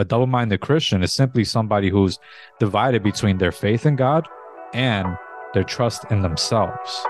A double minded Christian is simply somebody who's divided between their faith in God and their trust in themselves.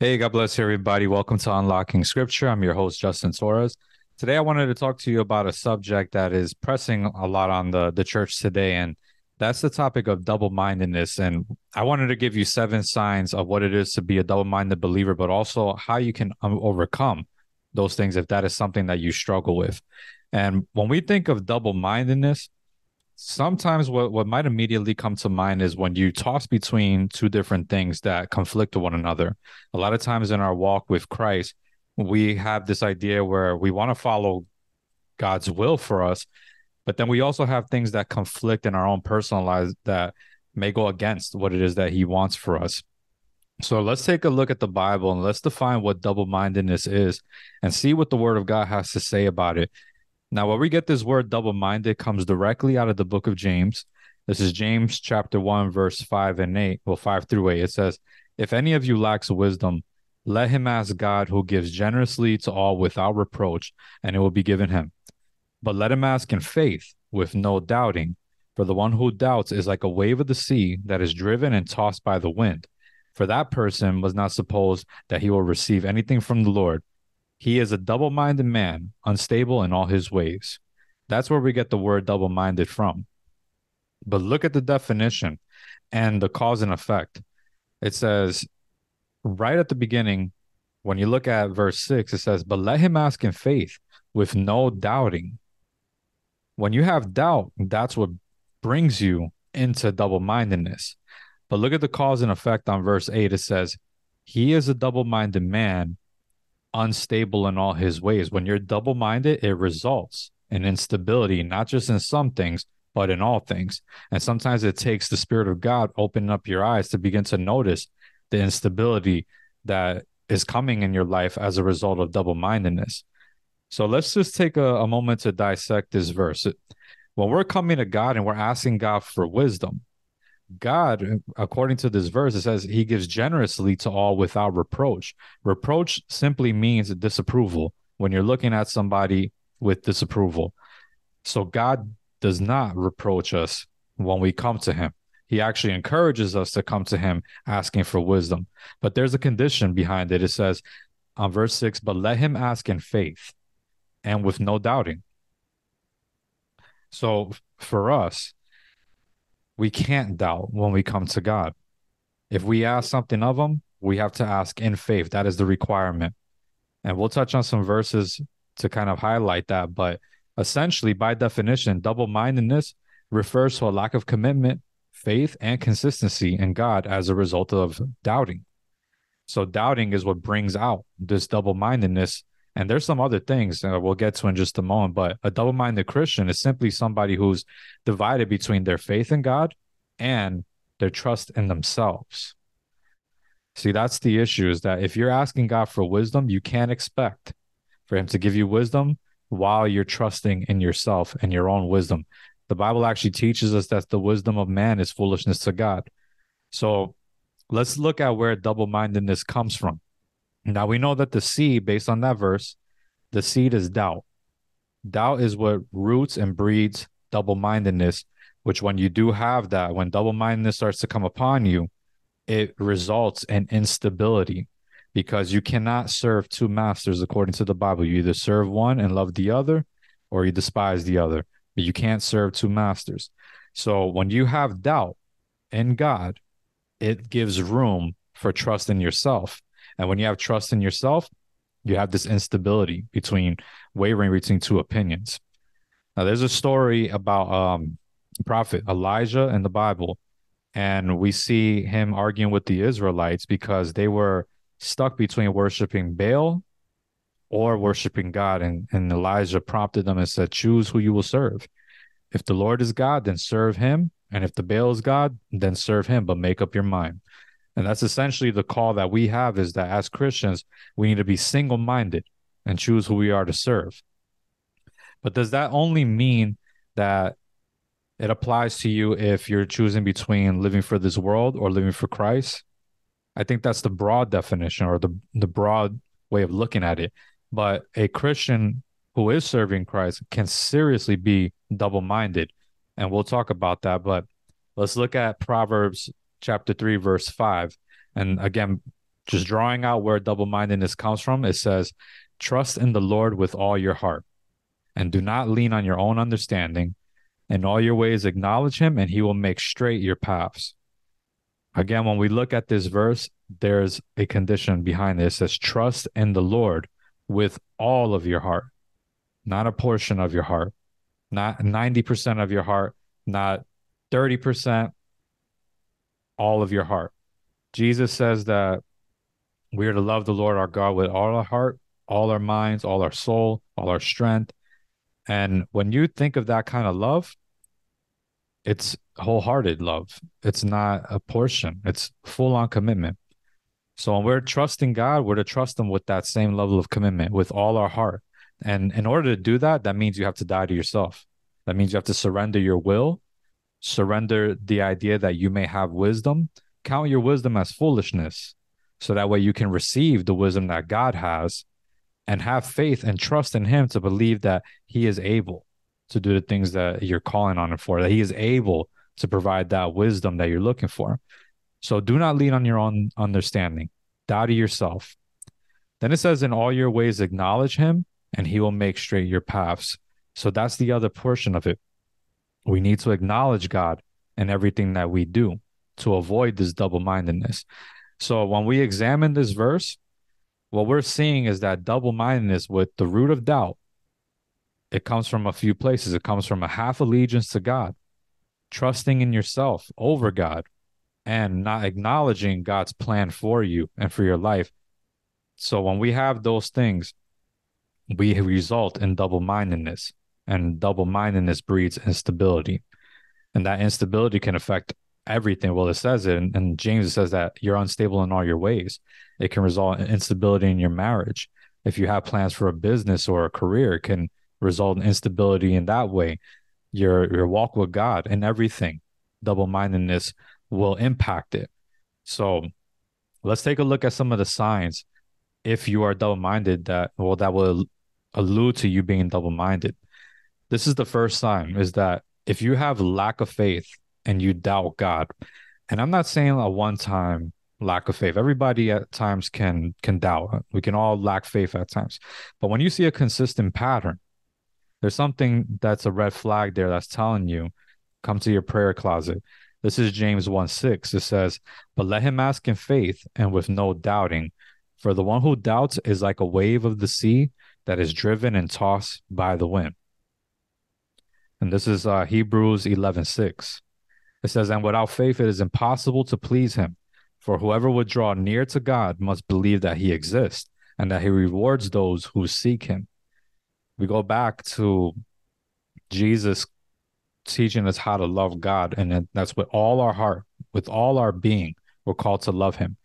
Hey, God bless everybody. Welcome to Unlocking Scripture. I'm your host, Justin Torres. Today, I wanted to talk to you about a subject that is pressing a lot on the, the church today, and that's the topic of double mindedness. And I wanted to give you seven signs of what it is to be a double minded believer, but also how you can um, overcome those things if that is something that you struggle with. And when we think of double mindedness, sometimes what, what might immediately come to mind is when you toss between two different things that conflict with one another. A lot of times in our walk with Christ, we have this idea where we want to follow God's will for us, but then we also have things that conflict in our own personal lives that may go against what it is that He wants for us. So let's take a look at the Bible and let's define what double mindedness is and see what the Word of God has to say about it now, where we get this word double minded comes directly out of the book of James. This is James chapter 1, verse 5 and 8. Well, 5 through 8. It says, If any of you lacks wisdom, let him ask God, who gives generously to all without reproach, and it will be given him. But let him ask in faith, with no doubting. For the one who doubts is like a wave of the sea that is driven and tossed by the wind. For that person must not suppose that he will receive anything from the Lord. He is a double minded man, unstable in all his ways. That's where we get the word double minded from. But look at the definition and the cause and effect. It says right at the beginning, when you look at verse six, it says, But let him ask in faith with no doubting. When you have doubt, that's what brings you into double mindedness. But look at the cause and effect on verse 8. It says, He is a double minded man, unstable in all his ways. When you're double minded, it results in instability, not just in some things, but in all things. And sometimes it takes the Spirit of God opening up your eyes to begin to notice the instability that is coming in your life as a result of double mindedness. So let's just take a, a moment to dissect this verse. When we're coming to God and we're asking God for wisdom, God, according to this verse, it says he gives generously to all without reproach. Reproach simply means disapproval when you're looking at somebody with disapproval. So God does not reproach us when we come to him. He actually encourages us to come to him asking for wisdom. But there's a condition behind it. It says on verse six, but let him ask in faith and with no doubting. So for us, we can't doubt when we come to God. If we ask something of Him, we have to ask in faith. That is the requirement. And we'll touch on some verses to kind of highlight that. But essentially, by definition, double mindedness refers to a lack of commitment, faith, and consistency in God as a result of doubting. So, doubting is what brings out this double mindedness and there's some other things uh, we'll get to in just a moment, but a double minded Christian is simply somebody who's divided between their faith in God and their trust in themselves. See, that's the issue is that if you're asking God for wisdom, you can't expect for Him to give you wisdom while you're trusting in yourself and your own wisdom. The Bible actually teaches us that the wisdom of man is foolishness to God. So let's look at where double mindedness comes from. Now we know that the seed, based on that verse, the seed is doubt. Doubt is what roots and breeds double mindedness, which when you do have that, when double mindedness starts to come upon you, it results in instability because you cannot serve two masters according to the Bible. You either serve one and love the other, or you despise the other, but you can't serve two masters. So when you have doubt in God, it gives room for trust in yourself. And when you have trust in yourself, you have this instability between wavering between two opinions. Now, there's a story about um, prophet Elijah in the Bible, and we see him arguing with the Israelites because they were stuck between worshiping Baal or worshiping God. And, and Elijah prompted them and said, Choose who you will serve. If the Lord is God, then serve him. And if the Baal is God, then serve him, but make up your mind. And that's essentially the call that we have is that as Christians, we need to be single minded and choose who we are to serve. But does that only mean that it applies to you if you're choosing between living for this world or living for Christ? I think that's the broad definition or the the broad way of looking at it. But a Christian who is serving Christ can seriously be double-minded. And we'll talk about that, but let's look at Proverbs chapter 3 verse 5. And again, just drawing out where double-mindedness comes from, it says, "Trust in the Lord with all your heart and do not lean on your own understanding. In all your ways acknowledge him and he will make straight your paths." Again, when we look at this verse, there's a condition behind this. It says, trust in the Lord with all of your heart, not a portion of your heart, not 90% of your heart, not 30%, all of your heart. Jesus says that we are to love the Lord our God with all our heart, all our minds, all our soul, all our strength. And when you think of that kind of love, it's wholehearted love. It's not a portion, it's full on commitment. So when we're trusting God, we're to trust Him with that same level of commitment with all our heart. And in order to do that, that means you have to die to yourself. That means you have to surrender your will, surrender the idea that you may have wisdom, count your wisdom as foolishness. So that way you can receive the wisdom that God has and have faith and trust in Him to believe that He is able to do the things that you're calling on Him for, that He is able to provide that wisdom that you're looking for. So do not lean on your own understanding. Doubt yourself. Then it says, In all your ways, acknowledge him, and he will make straight your paths. So that's the other portion of it. We need to acknowledge God in everything that we do to avoid this double mindedness. So when we examine this verse, what we're seeing is that double mindedness with the root of doubt, it comes from a few places. It comes from a half allegiance to God, trusting in yourself over God, and not acknowledging God's plan for you and for your life. So when we have those things, we result in double mindedness, and double mindedness breeds instability. And that instability can affect everything. Well, it says it, and, James says that you're unstable in all your ways. It can result in instability in your marriage. If you have plans for a business or a career, it can result in instability in that way. Your your walk with God and everything, double mindedness will impact it. So let's take a look at some of the signs if you are double minded that well that will allude to you being double minded. This is the first sign is that if you have lack of faith and you doubt God, and I'm not saying a one time lack of faith. Everybody at times can can doubt. We can all lack faith at times. But when you see a consistent pattern, there's something that's a red flag there that's telling you come to your prayer closet this is James 1 6. It says, But let him ask in faith and with no doubting. For the one who doubts is like a wave of the sea that is driven and tossed by the wind. And this is uh, Hebrews 11 6. It says, And without faith it is impossible to please him. For whoever would draw near to God must believe that he exists and that he rewards those who seek him. We go back to Jesus teaching us how to love God. And that's with all our heart, with all our being, we're called to love Him.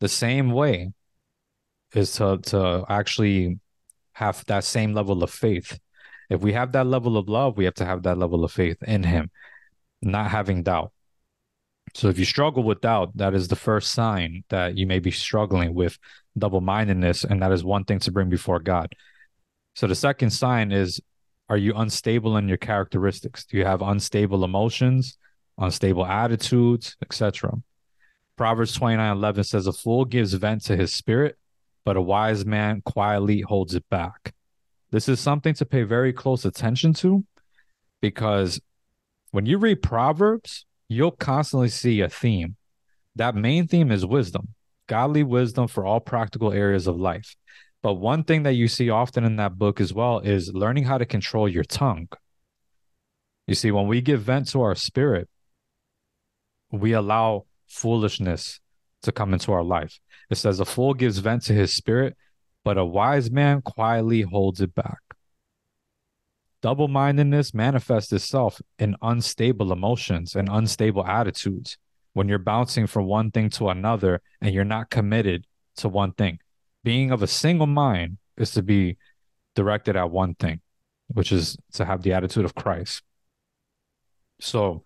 The same way is to, to actually have that same level of faith. If we have that level of love, we have to have that level of faith in Him, not having doubt. So if you struggle with doubt, that is the first sign that you may be struggling with double mindedness. And that is one thing to bring before God. So the second sign is are you unstable in your characteristics? Do you have unstable emotions, unstable attitudes, etc.? Proverbs 29 11 says, A fool gives vent to his spirit, but a wise man quietly holds it back. This is something to pay very close attention to because when you read Proverbs, you'll constantly see a theme. That main theme is wisdom, godly wisdom for all practical areas of life. But one thing that you see often in that book as well is learning how to control your tongue. You see, when we give vent to our spirit, we allow foolishness to come into our life. It says, A fool gives vent to his spirit, but a wise man quietly holds it back. Double mindedness manifests itself in unstable emotions and unstable attitudes when you're bouncing from one thing to another and you're not committed to one thing being of a single mind is to be directed at one thing, which is to have the attitude of Christ. So,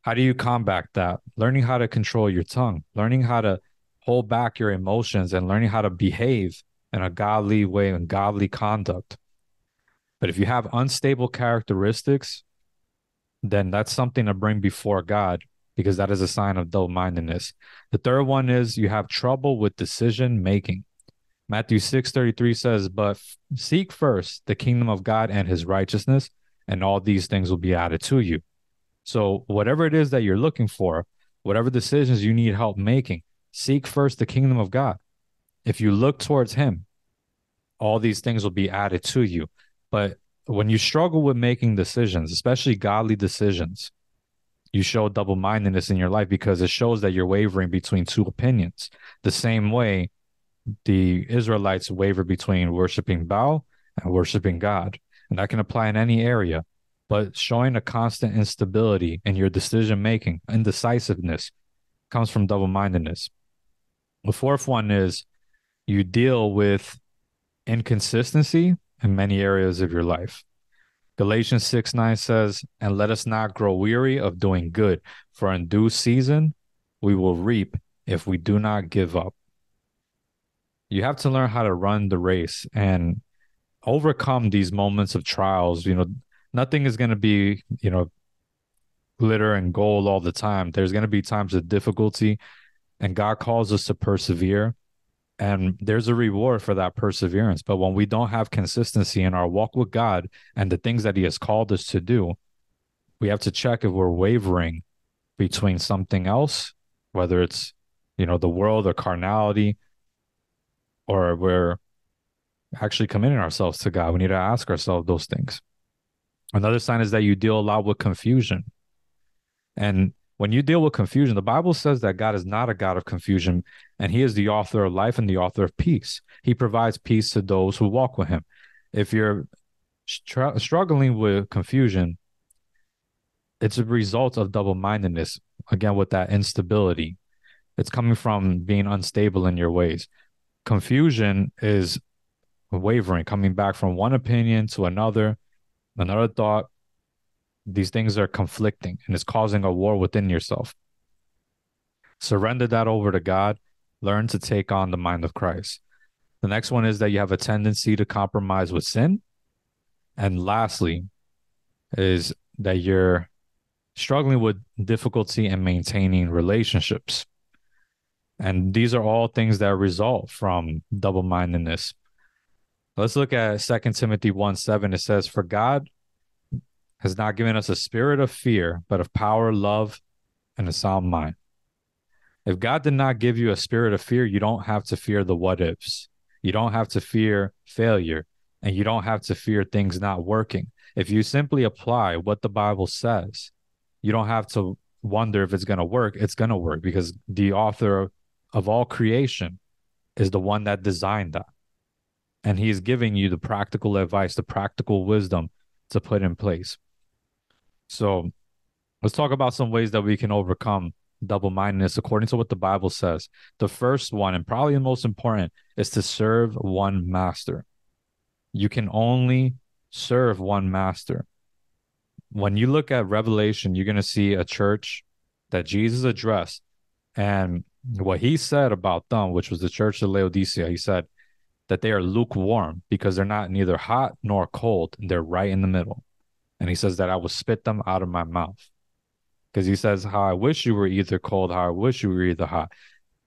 how do you combat that? Learning how to control your tongue, learning how to hold back your emotions and learning how to behave in a godly way and godly conduct. But if you have unstable characteristics, then that's something to bring before God because that is a sign of double mindedness. The third one is you have trouble with decision making. Matthew 6 33 says, But seek first the kingdom of God and his righteousness, and all these things will be added to you. So, whatever it is that you're looking for, whatever decisions you need help making, seek first the kingdom of God. If you look towards him, all these things will be added to you. But when you struggle with making decisions, especially godly decisions, you show double mindedness in your life because it shows that you're wavering between two opinions. The same way the Israelites waver between worshiping Baal and worshiping God. And that can apply in any area. But showing a constant instability in your decision making, indecisiveness, comes from double mindedness. The fourth one is you deal with inconsistency in many areas of your life. Galatians 6 9 says, And let us not grow weary of doing good, for in due season we will reap if we do not give up. You have to learn how to run the race and overcome these moments of trials. You know, nothing is going to be, you know, glitter and gold all the time. There's going to be times of difficulty, and God calls us to persevere and there's a reward for that perseverance. But when we don't have consistency in our walk with god and the things that he has called us to do we have to check if we're wavering between something else whether it's you know the world or carnality or we're actually committing ourselves to god. We need to ask ourselves those things. Another sign is that you deal a lot with confusion. And when you deal with confusion, the Bible says that God is not a God of confusion, and He is the author of life and the author of peace. He provides peace to those who walk with Him. If you're str- struggling with confusion, it's a result of double mindedness, again, with that instability. It's coming from being unstable in your ways. Confusion is wavering, coming back from one opinion to another, another thought, these things are conflicting and it's causing a war within yourself. Surrender that over to God. Learn to take on the mind of Christ. The next one is that you have a tendency to compromise with sin. And lastly, is that you're struggling with difficulty in maintaining relationships. And these are all things that result from double mindedness. Let's look at 2 Timothy 1 7. It says, For God has not given us a spirit of fear, but of power, love, and a sound mind. If God did not give you a spirit of fear, you don't have to fear the what ifs. You don't have to fear failure, and you don't have to fear things not working. If you simply apply what the Bible says, you don't have to wonder if it's going to work. It's going to work because the author of all creation is the one that designed that. And he's giving you the practical advice, the practical wisdom to put in place. So let's talk about some ways that we can overcome double mindedness according to what the Bible says. The first one, and probably the most important, is to serve one master. You can only serve one master. When you look at Revelation, you're going to see a church that Jesus addressed. And what he said about them, which was the church of Laodicea, he said that they are lukewarm because they're not neither hot nor cold. They're right in the middle. And he says that I will spit them out of my mouth. Because he says, How I wish you were either cold, how I wish you were either hot.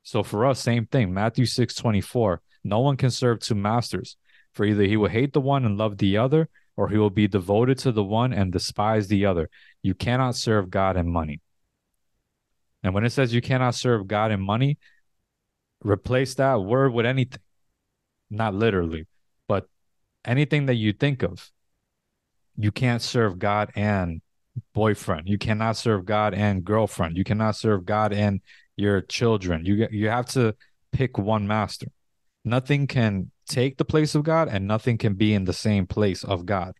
So for us, same thing. Matthew 6 24. No one can serve two masters, for either he will hate the one and love the other, or he will be devoted to the one and despise the other. You cannot serve God and money. And when it says you cannot serve God and money, replace that word with anything. Not literally, but anything that you think of you can't serve God and boyfriend. You cannot serve God and girlfriend. You cannot serve God and your children. You you have to pick one master. Nothing can take the place of God and nothing can be in the same place of God.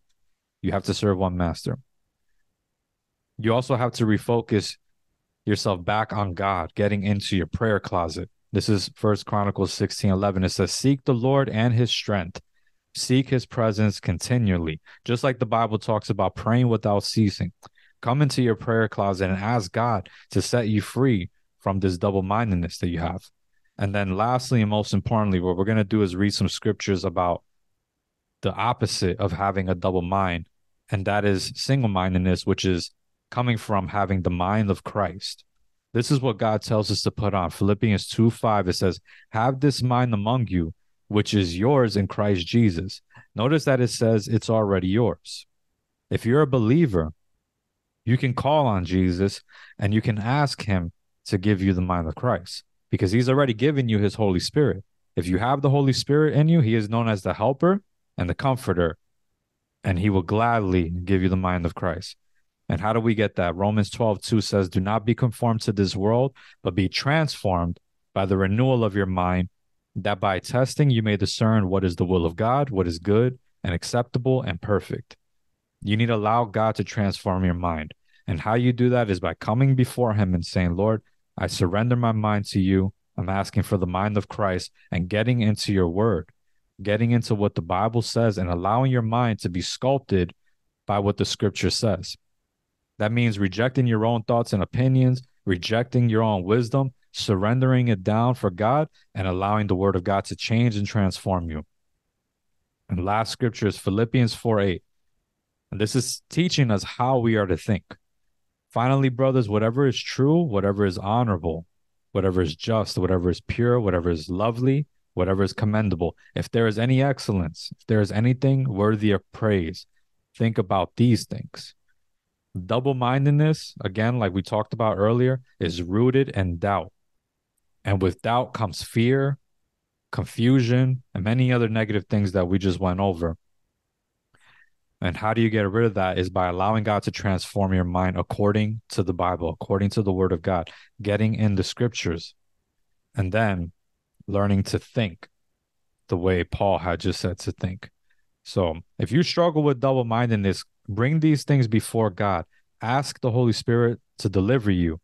You have to serve one master. You also have to refocus yourself back on God, getting into your prayer closet. This is First Chronicles 16 11. It says, Seek the Lord and his strength Seek his presence continually. Just like the Bible talks about praying without ceasing. Come into your prayer closet and ask God to set you free from this double mindedness that you have. And then lastly and most importantly, what we're going to do is read some scriptures about the opposite of having a double mind, and that is single mindedness, which is coming from having the mind of Christ. This is what God tells us to put on. Philippians 2 5, it says, Have this mind among you, which is yours in Christ Jesus. Notice that it says it's already yours. If you're a believer, you can call on Jesus and you can ask him to give you the mind of Christ because he's already given you his Holy Spirit. If you have the Holy Spirit in you, he is known as the helper and the comforter, and he will gladly give you the mind of Christ. And how do we get that? Romans 12, 2 says, Do not be conformed to this world, but be transformed by the renewal of your mind, that by testing you may discern what is the will of God, what is good and acceptable and perfect. You need to allow God to transform your mind. And how you do that is by coming before Him and saying, Lord, I surrender my mind to you. I'm asking for the mind of Christ and getting into your word, getting into what the Bible says and allowing your mind to be sculpted by what the scripture says. That means rejecting your own thoughts and opinions, rejecting your own wisdom, surrendering it down for God, and allowing the word of God to change and transform you. And last scripture is Philippians 4 8. And this is teaching us how we are to think. Finally, brothers, whatever is true, whatever is honorable, whatever is just, whatever is pure, whatever is lovely, whatever is commendable, if there is any excellence, if there is anything worthy of praise, think about these things. Double mindedness, again, like we talked about earlier, is rooted in doubt. And with doubt comes fear, confusion, and many other negative things that we just went over. And how do you get rid of that is by allowing God to transform your mind according to the Bible, according to the word of God, getting in the scriptures, and then learning to think the way Paul had just said to think. So if you struggle with double mindedness, bring these things before God. Ask the Holy Spirit to deliver you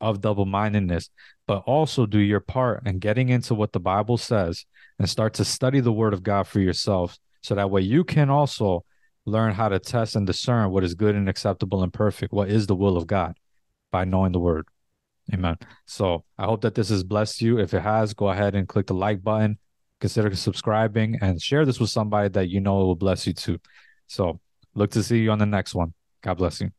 of double mindedness, but also do your part in getting into what the Bible says and start to study the word of God for yourself. So that way you can also learn how to test and discern what is good and acceptable and perfect, what is the will of God by knowing the word. Amen. So I hope that this has blessed you. If it has, go ahead and click the like button, consider subscribing, and share this with somebody that you know will bless you too. So look to see you on the next one. God bless you.